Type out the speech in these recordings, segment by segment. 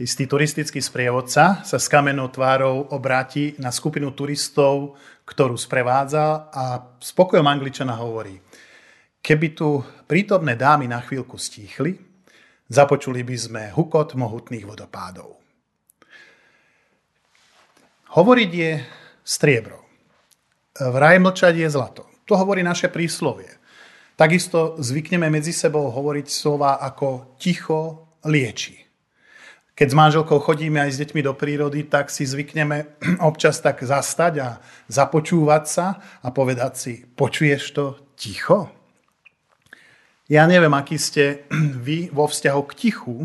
Istý turistický sprievodca sa s kamennou tvárou obráti na skupinu turistov, ktorú sprevádza a spokojom angličana hovorí Keby tu prítomné dámy na chvíľku stíchli, započuli by sme hukot mohutných vodopádov. Hovoriť je striebro. Vraj mlčať je zlato. To hovorí naše príslovie. Takisto zvykneme medzi sebou hovoriť slova ako ticho lieči keď s manželkou chodíme aj s deťmi do prírody, tak si zvykneme občas tak zastať a započúvať sa a povedať si, počuješ to ticho? Ja neviem, aký ste vy vo vzťahu k tichu,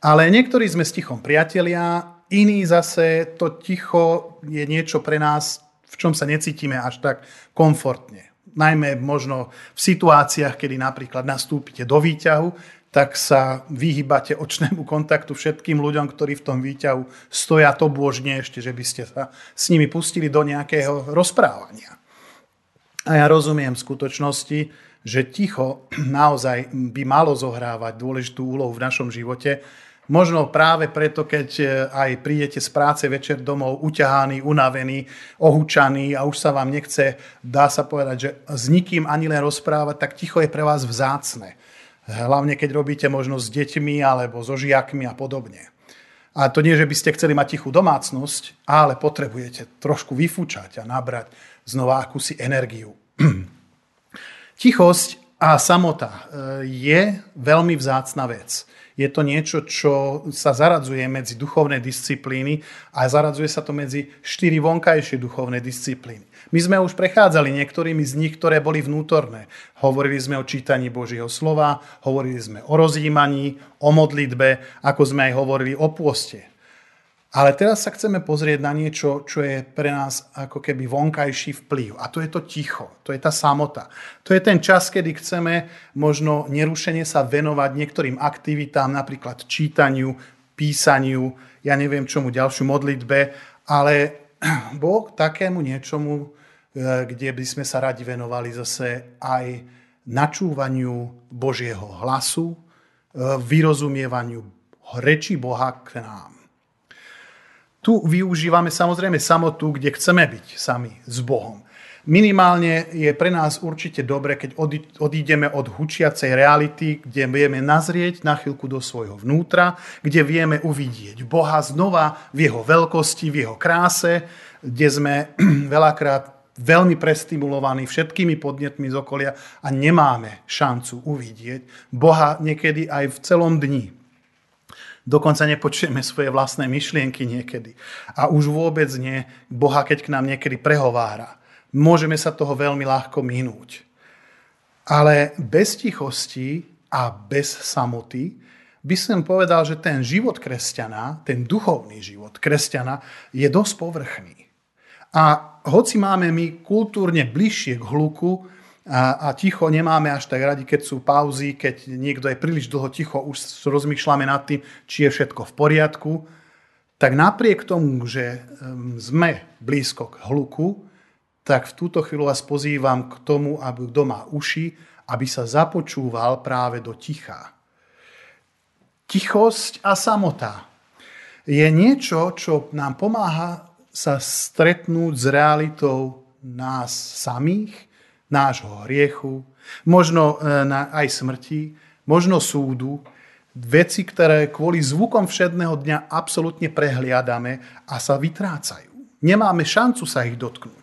ale niektorí sme s tichom priatelia, iní zase to ticho je niečo pre nás, v čom sa necítime až tak komfortne. Najmä možno v situáciách, kedy napríklad nastúpite do výťahu, tak sa vyhýbate očnému kontaktu všetkým ľuďom, ktorí v tom výťahu stoja to božne ešte, že by ste sa s nimi pustili do nejakého rozprávania. A ja rozumiem skutočnosti, že ticho naozaj by malo zohrávať dôležitú úlohu v našom živote. Možno práve preto, keď aj prídete z práce večer domov uťahaný, unavený, ohúčaný a už sa vám nechce, dá sa povedať, že s nikým ani len rozprávať, tak ticho je pre vás vzácne Hlavne keď robíte možno s deťmi alebo so žiakmi a podobne. A to nie, že by ste chceli mať tichú domácnosť, ale potrebujete trošku vyfúčať a nabrať znova akúsi energiu. Tichosť a samota e, je veľmi vzácna vec. Je to niečo, čo sa zaradzuje medzi duchovné disciplíny a zaradzuje sa to medzi štyri vonkajšie duchovné disciplíny. My sme už prechádzali niektorými z nich, ktoré boli vnútorné. Hovorili sme o čítaní Božieho slova, hovorili sme o rozjímaní, o modlitbe, ako sme aj hovorili o pôste. Ale teraz sa chceme pozrieť na niečo, čo je pre nás ako keby vonkajší vplyv. A to je to ticho, to je tá samota. To je ten čas, kedy chceme možno nerušene sa venovať niektorým aktivitám, napríklad čítaniu, písaniu, ja neviem čomu, ďalšiu modlitbe, ale Boh takému niečomu E, kde by sme sa radi venovali zase aj načúvaniu Božieho hlasu, e, vyrozumievaniu reči Boha k nám. Tu využívame samozrejme samotu, kde chceme byť sami s Bohom. Minimálne je pre nás určite dobre, keď odídeme od hučiacej reality, kde vieme nazrieť na chvíľku do svojho vnútra, kde vieme uvidieť Boha znova v jeho veľkosti, v jeho kráse, kde sme veľakrát veľmi prestimulovaní všetkými podnetmi z okolia a nemáme šancu uvidieť Boha niekedy aj v celom dni. Dokonca nepočujeme svoje vlastné myšlienky niekedy. A už vôbec nie Boha, keď k nám niekedy prehovára. Môžeme sa toho veľmi ľahko minúť. Ale bez tichosti a bez samoty by som povedal, že ten život kresťana, ten duchovný život kresťana je dosť povrchný. A hoci máme my kultúrne bližšie k hluku a, a ticho nemáme až tak radi, keď sú pauzy, keď niekto je príliš dlho ticho, už rozmýšľame nad tým, či je všetko v poriadku, tak napriek tomu, že sme blízko k hluku, tak v túto chvíľu vás pozývam k tomu, aby kto má uši, aby sa započúval práve do ticha. Tichosť a samota je niečo, čo nám pomáha sa stretnúť s realitou nás samých, nášho hriechu, možno e, aj smrti, možno súdu, veci, ktoré kvôli zvukom všedného dňa absolútne prehliadame a sa vytrácajú. Nemáme šancu sa ich dotknúť.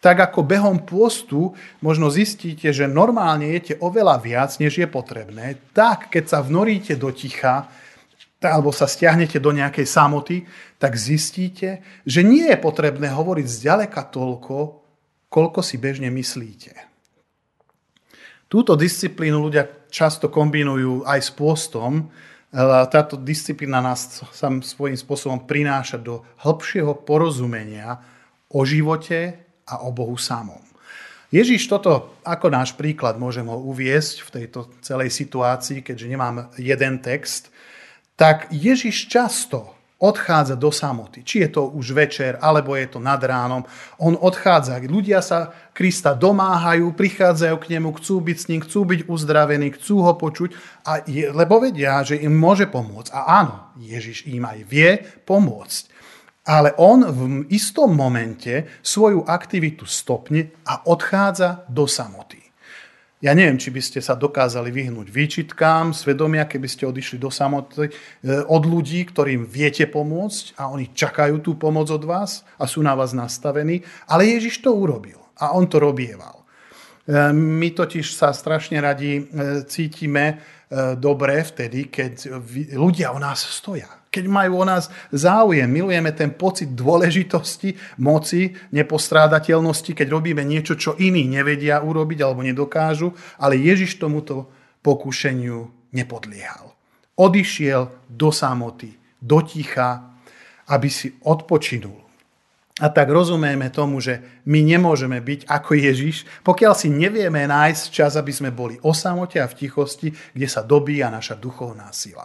Tak ako behom pôstu možno zistíte, že normálne jete oveľa viac, než je potrebné, tak keď sa vnoríte do ticha, alebo sa stiahnete do nejakej samoty, tak zistíte, že nie je potrebné hovoriť zďaleka toľko, koľko si bežne myslíte. Túto disciplínu ľudia často kombinujú aj s pôstom. Táto disciplína nás sa svojím spôsobom prináša do hĺbšieho porozumenia o živote a o Bohu samom. Ježiš toto ako náš príklad môžem ho uviesť v tejto celej situácii, keďže nemám jeden text, tak Ježiš často odchádza do samoty. Či je to už večer, alebo je to nad ránom. On odchádza. Ľudia sa Krista domáhajú, prichádzajú k nemu, chcú byť s ním, chcú byť uzdravení, chcú ho počuť, a je, lebo vedia, že im môže pomôcť. A áno, Ježiš im aj vie pomôcť. Ale on v istom momente svoju aktivitu stopne a odchádza do samoty. Ja neviem, či by ste sa dokázali vyhnúť výčitkám, svedomia, keby ste odišli do samoty e, od ľudí, ktorým viete pomôcť a oni čakajú tú pomoc od vás a sú na vás nastavení. Ale Ježiš to urobil a on to robieval. E, my totiž sa strašne radi e, cítime dobre vtedy, keď ľudia o nás stoja keď majú o nás záujem. Milujeme ten pocit dôležitosti, moci, nepostrádateľnosti, keď robíme niečo, čo iní nevedia urobiť alebo nedokážu, ale Ježiš tomuto pokušeniu nepodliehal. Odišiel do samoty, do ticha, aby si odpočinul. A tak rozumieme tomu, že my nemôžeme byť ako Ježiš, pokiaľ si nevieme nájsť čas, aby sme boli o samote a v tichosti, kde sa dobíja naša duchovná sila.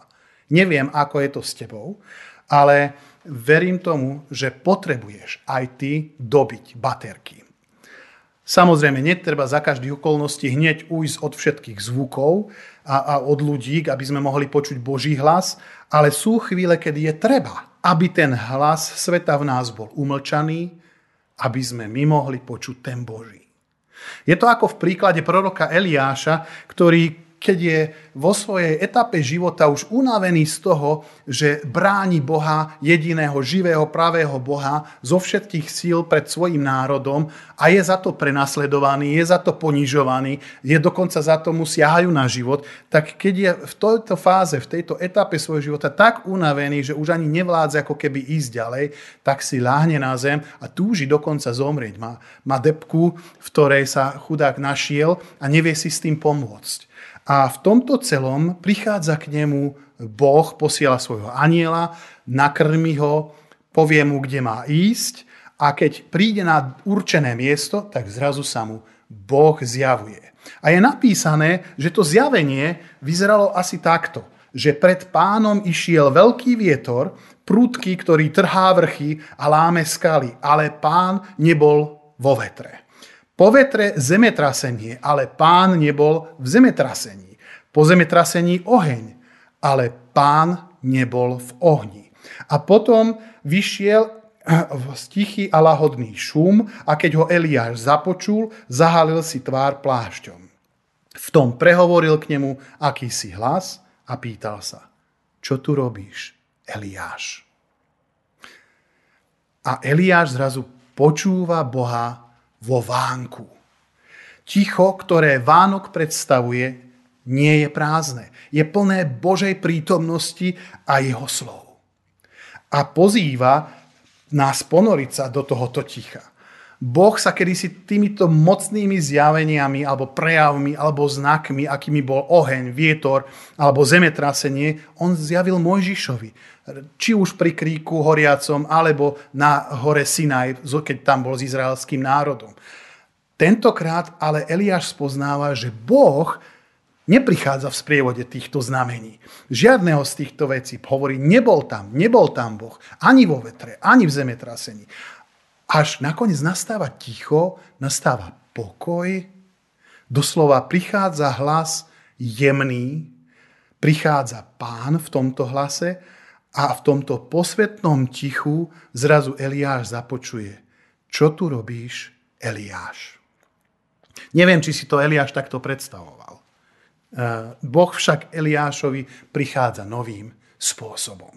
Neviem, ako je to s tebou, ale verím tomu, že potrebuješ aj ty dobiť baterky. Samozrejme, netreba za každých okolností hneď ujsť od všetkých zvukov a, a od ľudí, aby sme mohli počuť Boží hlas, ale sú chvíle, kedy je treba, aby ten hlas sveta v nás bol umlčaný, aby sme my mohli počuť ten Boží. Je to ako v príklade proroka Eliáša, ktorý keď je vo svojej etape života už unavený z toho, že bráni Boha, jediného živého, pravého Boha, zo všetkých síl pred svojim národom a je za to prenasledovaný, je za to ponižovaný, je dokonca za to mu siahajú na život, tak keď je v tejto fáze, v tejto etape svojho života tak unavený, že už ani nevládze ako keby ísť ďalej, tak si láhne na zem a túži dokonca zomrieť. Má, má depku, v ktorej sa chudák našiel a nevie si s tým pomôcť. A v tomto celom prichádza k nemu Boh, posiela svojho aniela, nakrmi ho, povie mu, kde má ísť a keď príde na určené miesto, tak zrazu sa mu Boh zjavuje. A je napísané, že to zjavenie vyzeralo asi takto, že pred pánom išiel veľký vietor, prúdky, ktorý trhá vrchy a láme skaly, ale pán nebol vo vetre. Po vetre zemetrasenie, ale pán nebol v zemetrasení. Po zemetrasení oheň, ale pán nebol v ohni. A potom vyšiel tichý a lahodný šum a keď ho Eliáš započul, zahalil si tvár plášťom. V tom prehovoril k nemu akýsi hlas a pýtal sa, čo tu robíš, Eliáš? A Eliáš zrazu počúva Boha vo vánku. Ticho, ktoré Vánok predstavuje, nie je prázdne. Je plné Božej prítomnosti a jeho slov. A pozýva nás ponoriť sa do tohoto ticha. Boh sa kedysi týmito mocnými zjaveniami alebo prejavmi alebo znakmi, akými bol oheň, vietor alebo zemetrasenie, on zjavil Mojžišovi. Či už pri kríku horiacom alebo na hore Sinaj, keď tam bol s izraelským národom. Tentokrát ale Eliáš spoznáva, že Boh neprichádza v sprievode týchto znamení. Žiadneho z týchto vecí hovorí, nebol tam, nebol tam Boh, ani vo vetre, ani v zemetrasení. Až nakoniec nastáva ticho, nastáva pokoj, doslova prichádza hlas jemný, prichádza pán v tomto hlase a v tomto posvetnom tichu zrazu Eliáš započuje. Čo tu robíš, Eliáš? Neviem, či si to Eliáš takto predstavoval. Eh, boh však Eliášovi prichádza novým spôsobom.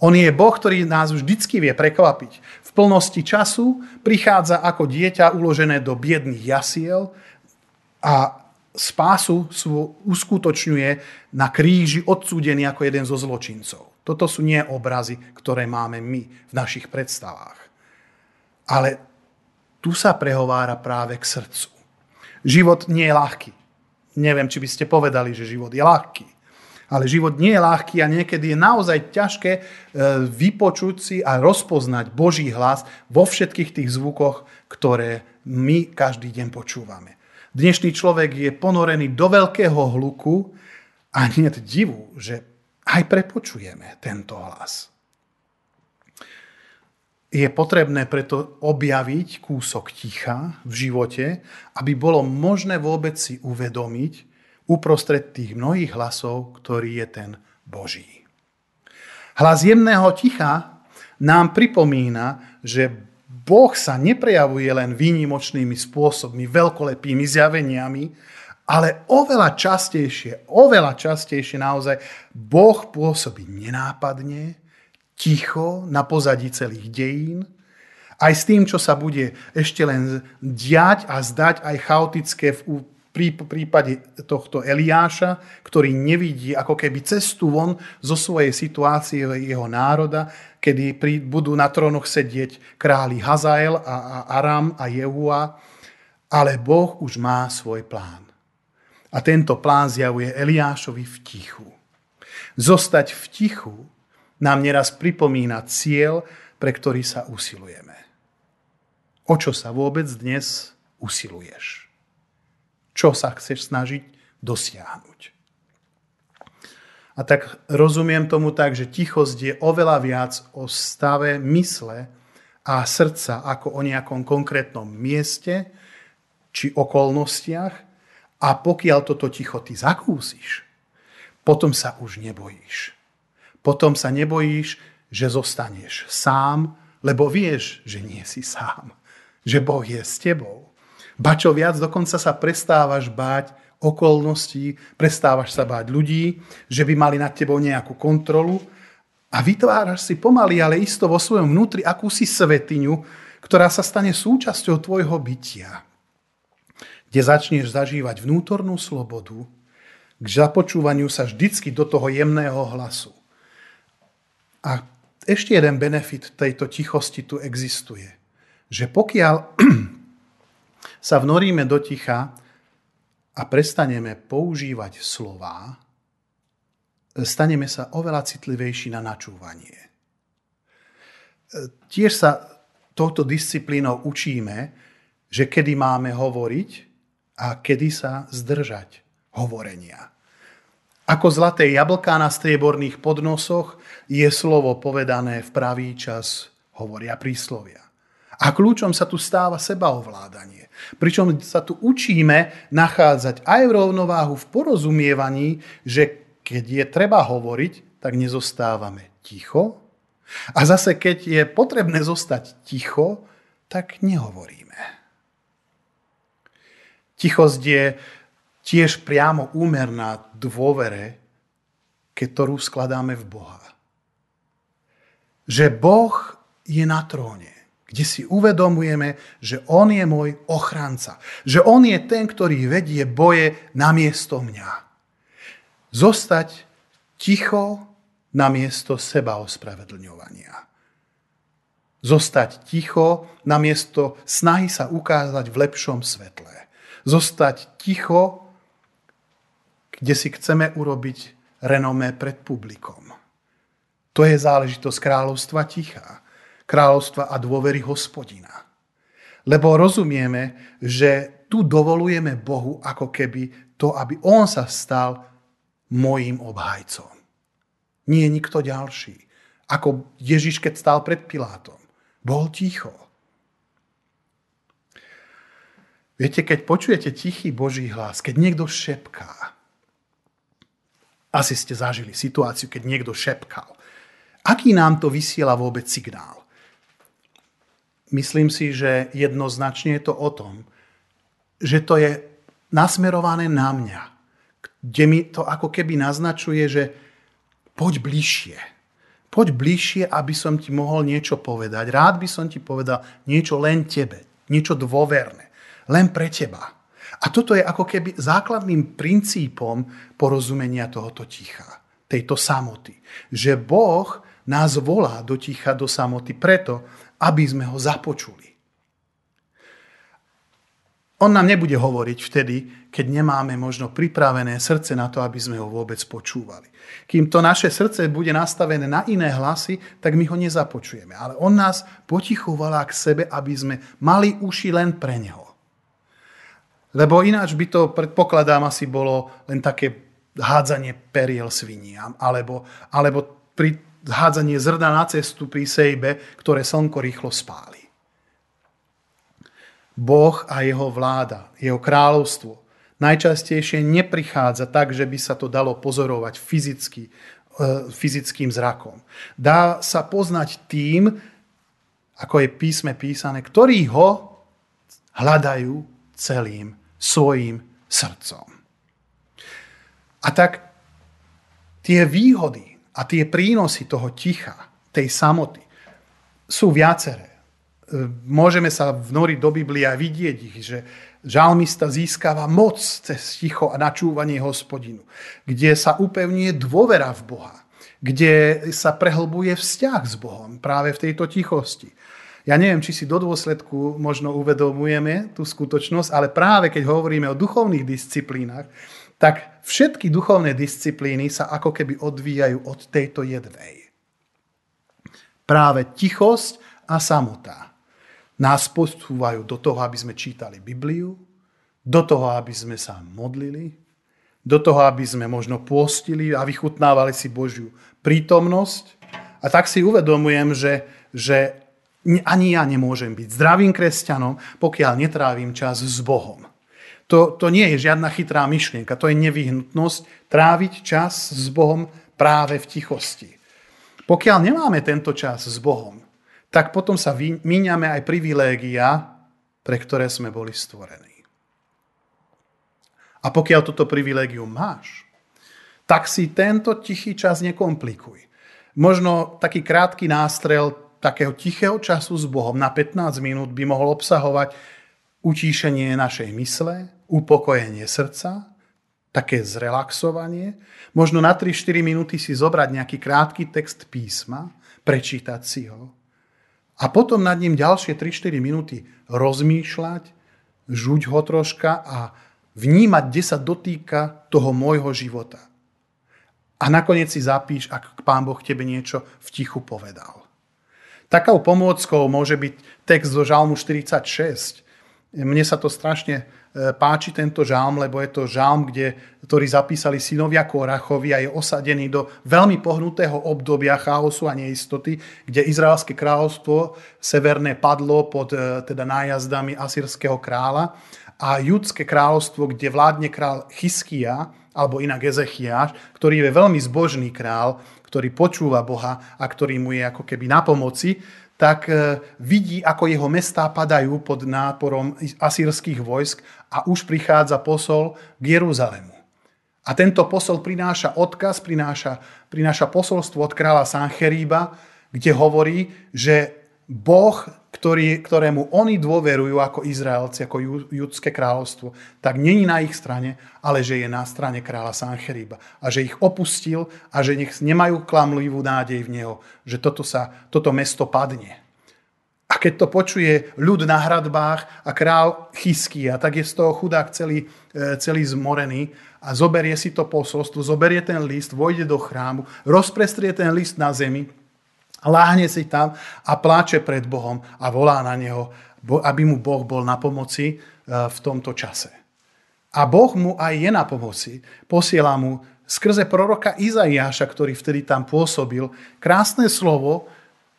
On je Boh, ktorý nás vždycky vie prekvapiť. V plnosti času prichádza ako dieťa uložené do biedných jasiel a spásu uskutočňuje na kríži odsúdený ako jeden zo zločincov. Toto sú nie obrazy, ktoré máme my v našich predstavách. Ale tu sa prehovára práve k srdcu. Život nie je ľahký. Neviem, či by ste povedali, že život je ľahký. Ale život nie je ľahký a niekedy je naozaj ťažké e, vypočuť si a rozpoznať Boží hlas vo všetkých tých zvukoch, ktoré my každý deň počúvame. Dnešný človek je ponorený do veľkého hluku a nie divu, že aj prepočujeme tento hlas. Je potrebné preto objaviť kúsok ticha v živote, aby bolo možné vôbec si uvedomiť uprostred tých mnohých hlasov, ktorý je ten Boží. Hlas jemného ticha nám pripomína, že Boh sa neprejavuje len výnimočnými spôsobmi, veľkolepými zjaveniami, ale oveľa častejšie, oveľa častejšie naozaj Boh pôsobí nenápadne, ticho na pozadí celých dejín, aj s tým, čo sa bude ešte len diať a zdať aj chaotické v prípade tohto Eliáša, ktorý nevidí ako keby cestu von zo svojej situácie jeho národa, kedy budú na trónoch sedieť králi Hazael a Aram a Jehua, ale Boh už má svoj plán. A tento plán zjavuje Eliášovi v tichu. Zostať v tichu nám neraz pripomína cieľ, pre ktorý sa usilujeme. O čo sa vôbec dnes usiluješ? Čo sa chceš snažiť dosiahnuť? A tak rozumiem tomu tak, že tichosť je oveľa viac o stave mysle a srdca ako o nejakom konkrétnom mieste či okolnostiach. A pokiaľ toto ticho ty zakúsiš, potom sa už nebojíš potom sa nebojíš, že zostaneš sám, lebo vieš, že nie si sám. Že Boh je s tebou. Ba čo viac, dokonca sa prestávaš báť okolností, prestávaš sa báť ľudí, že by mali nad tebou nejakú kontrolu a vytváraš si pomaly, ale isto vo svojom vnútri akúsi svetiňu, ktorá sa stane súčasťou tvojho bytia. Kde začneš zažívať vnútornú slobodu, k započúvaniu sa vždycky do toho jemného hlasu. A ešte jeden benefit tejto tichosti tu existuje. Že pokiaľ sa vnoríme do ticha a prestaneme používať slova, staneme sa oveľa citlivejší na načúvanie. Tiež sa touto disciplínou učíme, že kedy máme hovoriť a kedy sa zdržať hovorenia. Ako zlaté jablká na strieborných podnosoch je slovo povedané v pravý čas, hovoria príslovia. A kľúčom sa tu stáva sebaovládanie. Pričom sa tu učíme nachádzať aj rovnováhu v porozumievaní, že keď je treba hovoriť, tak nezostávame ticho. A zase keď je potrebné zostať ticho, tak nehovoríme. Tichosť je tiež priamo úmerná dôvere, ktorú skladáme v Boha. Že Boh je na tróne, kde si uvedomujeme, že On je môj ochranca. Že On je ten, ktorý vedie boje namiesto mňa. Zostať ticho namiesto seba ospravedlňovania. Zostať ticho namiesto snahy sa ukázať v lepšom svetle. Zostať ticho kde si chceme urobiť renomé pred publikom. To je záležitosť kráľovstva tichá, kráľovstva a dôvery hospodina. Lebo rozumieme, že tu dovolujeme Bohu ako keby to, aby On sa stal mojím obhajcom. Nie nikto ďalší. Ako Ježiš, keď stál pred Pilátom. Bol ticho. Viete, keď počujete tichý Boží hlas, keď niekto šepká, asi ste zažili situáciu, keď niekto šepkal. Aký nám to vysiela vôbec signál? Myslím si, že jednoznačne je to o tom, že to je nasmerované na mňa, kde mi to ako keby naznačuje, že poď bližšie. Poď bližšie, aby som ti mohol niečo povedať. Rád by som ti povedal niečo len tebe, niečo dôverné, len pre teba. A toto je ako keby základným princípom porozumenia tohoto ticha, tejto samoty. Že Boh nás volá do ticha, do samoty preto, aby sme ho započuli. On nám nebude hovoriť vtedy, keď nemáme možno pripravené srdce na to, aby sme ho vôbec počúvali. Kým to naše srdce bude nastavené na iné hlasy, tak my ho nezapočujeme. Ale on nás potichu volá k sebe, aby sme mali uši len pre neho. Lebo ináč by to, predpokladám, asi bolo len také hádzanie periel sviniam, alebo, alebo pri hádzanie zrna na cestu pri sejbe, ktoré slnko rýchlo spáli. Boh a jeho vláda, jeho kráľovstvo najčastejšie neprichádza tak, že by sa to dalo pozorovať fyzicky, e, fyzickým zrakom. Dá sa poznať tým, ako je písme písané, ktorí ho hľadajú celým svojim srdcom. A tak tie výhody a tie prínosy toho ticha, tej samoty, sú viaceré. Môžeme sa vnoriť do Biblie a vidieť ich, že žalmista získava moc cez ticho a načúvanie hospodinu, kde sa upevňuje dôvera v Boha, kde sa prehlbuje vzťah s Bohom práve v tejto tichosti. Ja neviem, či si do dôsledku možno uvedomujeme tú skutočnosť, ale práve keď hovoríme o duchovných disciplínach, tak všetky duchovné disciplíny sa ako keby odvíjajú od tejto jednej. Práve tichosť a samota nás posúvajú do toho, aby sme čítali Bibliu, do toho, aby sme sa modlili, do toho, aby sme možno pôstili a vychutnávali si Božiu prítomnosť. A tak si uvedomujem, že, že ani ja nemôžem byť zdravým kresťanom, pokiaľ netrávim čas s Bohom. To, to nie je žiadna chytrá myšlienka, to je nevyhnutnosť tráviť čas s Bohom práve v tichosti. Pokiaľ nemáme tento čas s Bohom, tak potom sa míňame aj privilégia, pre ktoré sme boli stvorení. A pokiaľ toto privilégium máš, tak si tento tichý čas nekomplikuj. Možno taký krátky nástrel takého tichého času s Bohom na 15 minút by mohol obsahovať utíšenie našej mysle, upokojenie srdca, také zrelaxovanie, možno na 3-4 minúty si zobrať nejaký krátky text písma, prečítať si ho a potom nad ním ďalšie 3-4 minúty rozmýšľať, žuť ho troška a vnímať, kde sa dotýka toho môjho života. A nakoniec si zapíš, ak pán Boh tebe niečo v tichu povedal. Takou pomôckou môže byť text zo Žalmu 46. Mne sa to strašne páči tento žalm, lebo je to žalm, kde, ktorý zapísali synovia Korachovi a je osadený do veľmi pohnutého obdobia chaosu a neistoty, kde Izraelské kráľovstvo severné padlo pod e, teda nájazdami asýrského kráľa a judské kráľovstvo, kde vládne král Chyskia, alebo inak Ezechiáš, ktorý je veľmi zbožný král, ktorý počúva Boha a ktorý mu je ako keby na pomoci, tak e, vidí, ako jeho mestá padajú pod náporom asýrských vojsk a už prichádza posol k Jeruzalému. A tento posol prináša odkaz, prináša, prináša posolstvo od kráľa Sancheríba, kde hovorí, že Boh, ktorý, ktorému oni dôverujú ako Izraelci, ako judské kráľovstvo, tak není na ich strane, ale že je na strane kráľa Sancheriba. A že ich opustil a že nech nemajú klamlivú nádej v neho, že toto, sa, toto mesto padne. A keď to počuje ľud na hradbách a král Chyskia, tak je z toho chudák celý, e, celý zmorený a zoberie si to posolstvo, zoberie ten list, vojde do chrámu, rozprestrie ten list na zemi Láhne si tam a pláče pred Bohom a volá na neho, aby mu Boh bol na pomoci e, v tomto čase. A Boh mu aj je na pomoci. Posiela mu skrze proroka Izaiáša, ktorý vtedy tam pôsobil, krásne slovo,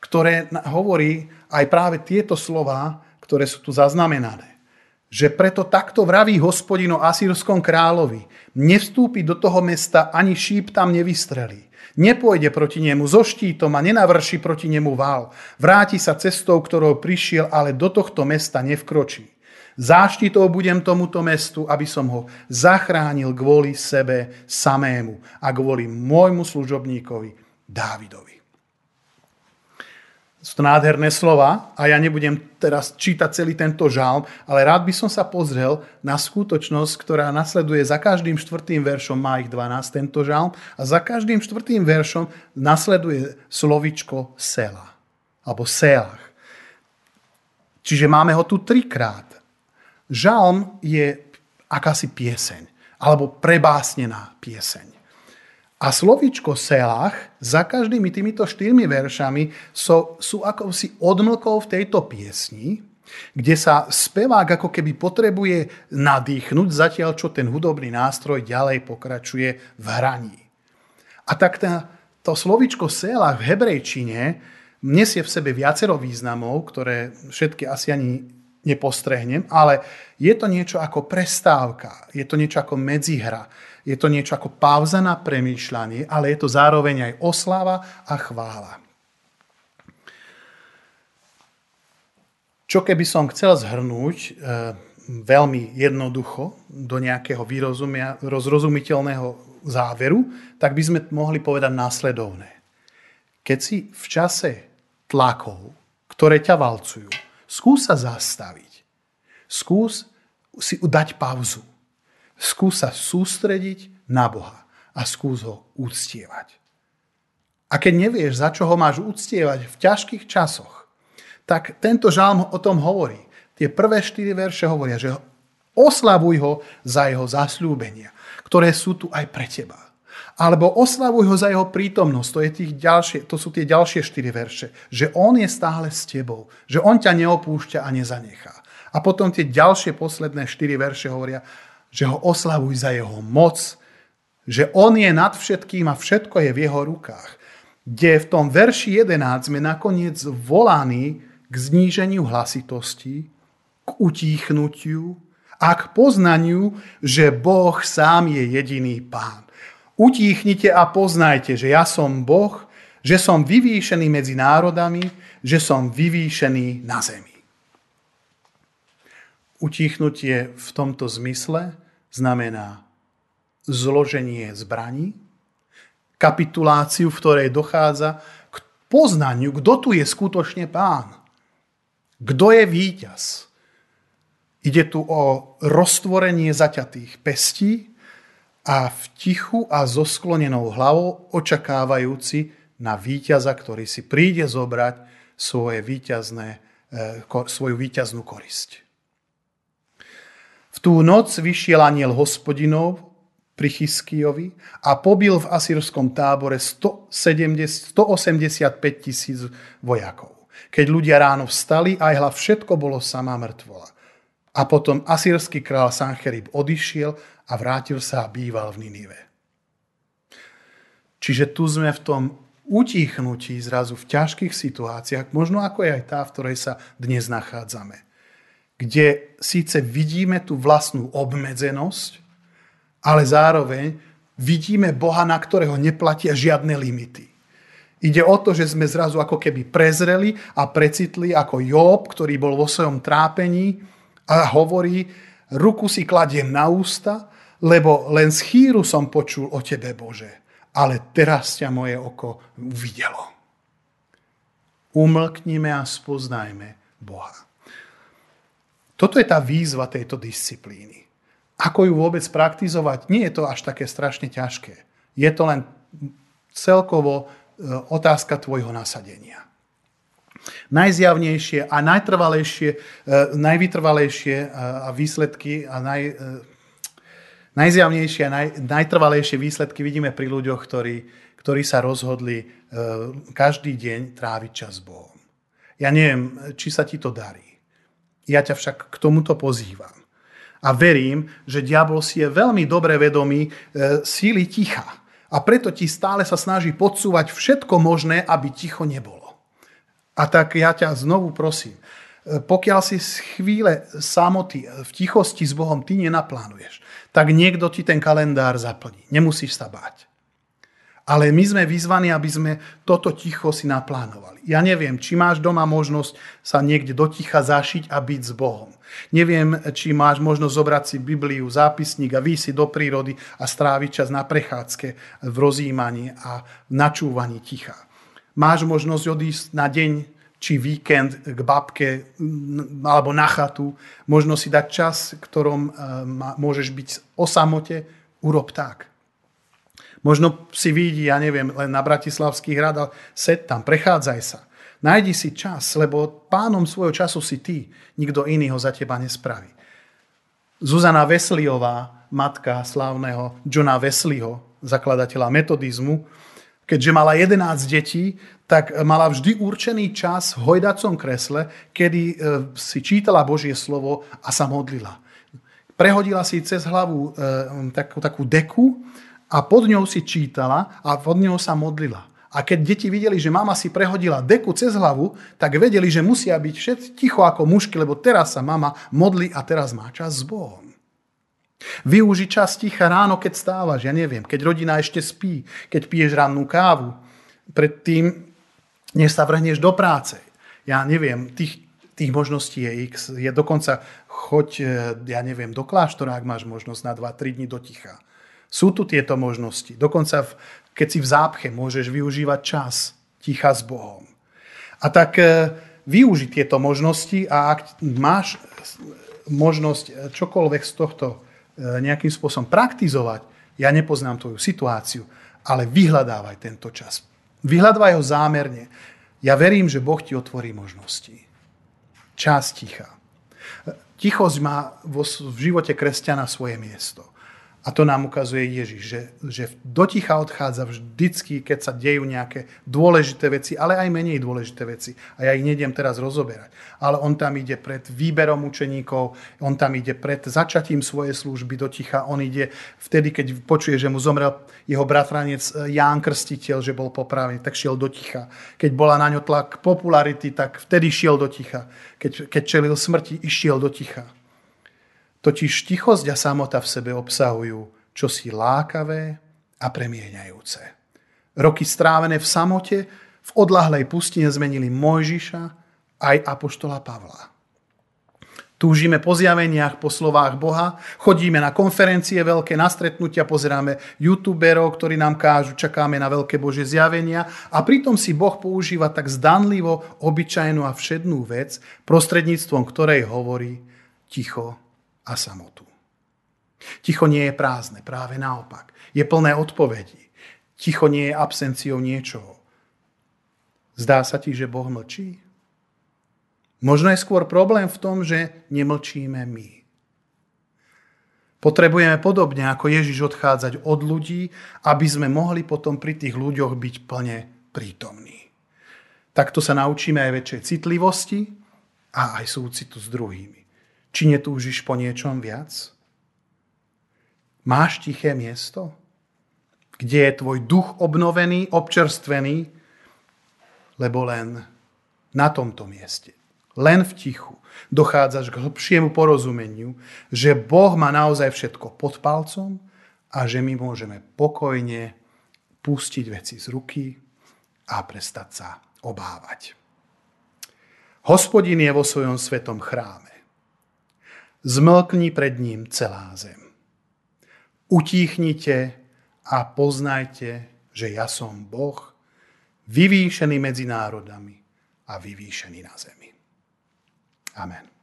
ktoré hovorí aj práve tieto slova, ktoré sú tu zaznamenané. Že preto takto vraví hospodino Asýrskom kráľovi, nevstúpi do toho mesta, ani šíp tam nevystrelí. Nepôjde proti nemu so štítom a nenavrší proti nemu vál. Vráti sa cestou, ktorou prišiel, ale do tohto mesta nevkročí. Záštitou budem tomuto mestu, aby som ho zachránil kvôli sebe samému a kvôli môjmu služobníkovi Dávidovi. Sú to nádherné slova a ja nebudem teraz čítať celý tento žalm, ale rád by som sa pozrel na skutočnosť, ktorá nasleduje za každým štvrtým veršom, má ich 12 tento žalm, a za každým štvrtým veršom nasleduje slovičko sela, alebo selach. Čiže máme ho tu trikrát. Žalm je akási pieseň, alebo prebásnená pieseň. A slovíčko selách za každými týmito štyrmi veršami sú, sú akousi odmlkou v tejto piesni, kde sa spevák ako keby potrebuje nadýchnuť, zatiaľ čo ten hudobný nástroj ďalej pokračuje v hraní. A tak tá, to slovičko sela v hebrejčine nesie v sebe viacero významov, ktoré všetky asi ani nepostrehnem, ale je to niečo ako prestávka, je to niečo ako medzihra, je to niečo ako pauza na premýšľanie, ale je to zároveň aj oslava a chvála. Čo keby som chcel zhrnúť e, veľmi jednoducho do nejakého rozrozumiteľného záveru, tak by sme mohli povedať následovné. Keď si v čase tlakov, ktoré ťa valcujú, skús sa zastaviť. Skús si dať pauzu. Skús sa sústrediť na Boha a skús ho uctievať. A keď nevieš, za čo ho máš uctievať v ťažkých časoch, tak tento žalm o tom hovorí. Tie prvé štyri verše hovoria, že oslavuj ho za jeho zasľúbenia, ktoré sú tu aj pre teba. Alebo oslavuj ho za jeho prítomnosť, to, je tých ďalšie, to sú tie ďalšie štyri verše. Že on je stále s tebou, že on ťa neopúšťa a nezanechá. A potom tie ďalšie posledné štyri verše hovoria, že ho oslavuj za jeho moc, že on je nad všetkým a všetko je v jeho rukách. Kde v tom verši 11 sme nakoniec volaní k zníženiu hlasitosti, k utíchnutiu a k poznaniu, že Boh sám je jediný pán. Utíchnite a poznajte, že ja som Boh, že som vyvýšený medzi národami, že som vyvýšený na zemi. Utíchnutie v tomto zmysle znamená zloženie zbraní, kapituláciu, v ktorej dochádza k poznaniu, kto tu je skutočne pán. Kto je víťaz. Ide tu o roztvorenie zaťatých pestí a v tichu a so sklonenou hlavou očakávajúci na víťaza, ktorý si príde zobrať svoje víťazné, eh, svoju víťaznú korisť. Tú noc vyšiel aniel hospodinov pri Chyskijovi a pobil v asýrskom tábore 170, 185 tisíc vojakov. Keď ľudia ráno vstali, aj hla všetko bolo samá mŕtvola. A potom asýrsky král Sancherib odišiel a vrátil sa a býval v Ninive. Čiže tu sme v tom utichnutí zrazu v ťažkých situáciách, možno ako je aj tá, v ktorej sa dnes nachádzame kde síce vidíme tú vlastnú obmedzenosť, ale zároveň vidíme Boha, na ktorého neplatia žiadne limity. Ide o to, že sme zrazu ako keby prezreli a precitli ako Job, ktorý bol vo svojom trápení a hovorí, ruku si kladiem na ústa, lebo len z chýru som počul o tebe, Bože, ale teraz ťa moje oko uvidelo. Umlknime a spoznajme Boha. Toto je tá výzva tejto disciplíny. Ako ju vôbec praktizovať, nie je to až také strašne ťažké. Je to len celkovo e, otázka tvojho nasadenia. Najzjavnejšie a najtrvalejšie, e, najvytrvalejšie e, a výsledky a naj, najzjavnejšie a naj, najtrvalejšie výsledky vidíme pri ľuďoch, ktorí, ktorí sa rozhodli každý deň tráviť čas s Bohom. Ja neviem, či sa ti to darí. Ja ťa však k tomuto pozývam. A verím, že diabol si je veľmi dobre vedomý e, síly ticha. A preto ti stále sa snaží podsúvať všetko možné, aby ticho nebolo. A tak ja ťa znovu prosím, e, pokiaľ si z chvíle samoty e, v tichosti s Bohom ty nenaplánuješ, tak niekto ti ten kalendár zaplní. Nemusíš sa báť. Ale my sme vyzvaní, aby sme toto ticho si naplánovali. Ja neviem, či máš doma možnosť sa niekde do ticha zašiť a byť s Bohom. Neviem, či máš možnosť zobrať si Bibliu, zápisník a výjsť do prírody a stráviť čas na prechádzke v rozjímaní a v načúvaní ticha. Máš možnosť odísť na deň či víkend k babke alebo na chatu. Možno si dať čas, ktorom eh, môžeš byť o samote. Urob tak. Možno si vidí, ja neviem, len na Bratislavský hrad, ale sed tam, prechádzaj sa. Najdi si čas, lebo pánom svojho času si ty. Nikto iný ho za teba nespraví. Zuzana Vesliová, matka slávneho Johna Wesleyho, zakladateľa metodizmu, keďže mala 11 detí, tak mala vždy určený čas v hojdacom kresle, kedy e, si čítala Božie slovo a sa modlila. Prehodila si cez hlavu e, takú, takú deku a pod ňou si čítala a pod ňou sa modlila. A keď deti videli, že mama si prehodila deku cez hlavu, tak vedeli, že musia byť všetci ticho ako mušky, lebo teraz sa mama modli a teraz má čas s Bohom. Využi čas ticha ráno, keď stávaš, ja neviem, keď rodina ešte spí, keď piješ rannú kávu, predtým, než sa vrhneš do práce. Ja neviem, tých, tých možností je x. Je dokonca choď, e, ja neviem, do kláštora, ak máš možnosť na 2-3 dní do ticha. Sú tu tieto možnosti. Dokonca v, keď si v zápche, môžeš využívať čas ticha s Bohom. A tak e, využi tieto možnosti a ak máš možnosť e, čokoľvek z tohto e, nejakým spôsobom praktizovať, ja nepoznám tvoju situáciu, ale vyhľadávaj tento čas. Vyhľadávaj ho zámerne. Ja verím, že Boh ti otvorí možnosti. Čas ticha. Tichosť má v živote kresťana svoje miesto. A to nám ukazuje Ježiš, že, že do ticha odchádza vždycky, keď sa dejú nejaké dôležité veci, ale aj menej dôležité veci. A ja ich nejdem teraz rozoberať. Ale on tam ide pred výberom učeníkov, on tam ide pred začatím svojej služby do ticha, on ide vtedy, keď počuje, že mu zomrel jeho bratranec eh, Ján Krstiteľ, že bol popravený, tak šiel do ticha. Keď bola na ňo tlak popularity, tak vtedy šiel do ticha. Keď, keď čelil smrti, išiel do ticha. Totiž tichosť a samota v sebe obsahujú čosi lákavé a premieňajúce. Roky strávené v samote v odlahlej pustine zmenili Mojžiša aj Apoštola Pavla. Túžime po zjaveniach, po slovách Boha, chodíme na konferencie veľké, na stretnutia, pozeráme youtuberov, ktorí nám kážu, čakáme na veľké Bože zjavenia a pritom si Boh používa tak zdanlivo obyčajnú a všednú vec, prostredníctvom ktorej hovorí ticho a samotu. Ticho nie je prázdne, práve naopak. Je plné odpovedí. Ticho nie je absenciou niečoho. Zdá sa ti, že Boh mlčí? Možno je skôr problém v tom, že nemlčíme my. Potrebujeme podobne ako Ježiš odchádzať od ľudí, aby sme mohli potom pri tých ľuďoch byť plne prítomní. Takto sa naučíme aj väčšej citlivosti a aj súcitu s druhými. Či netúžiš po niečom viac? Máš tiché miesto? Kde je tvoj duch obnovený, občerstvený? Lebo len na tomto mieste, len v tichu, dochádzaš k hlbšiemu porozumeniu, že Boh má naozaj všetko pod palcom a že my môžeme pokojne pustiť veci z ruky a prestať sa obávať. Hospodin je vo svojom svetom chráme. Zmlkni pred ním celá zem. Utíchnite a poznajte, že ja som Boh, vyvýšený medzi národami a vyvýšený na zemi. Amen.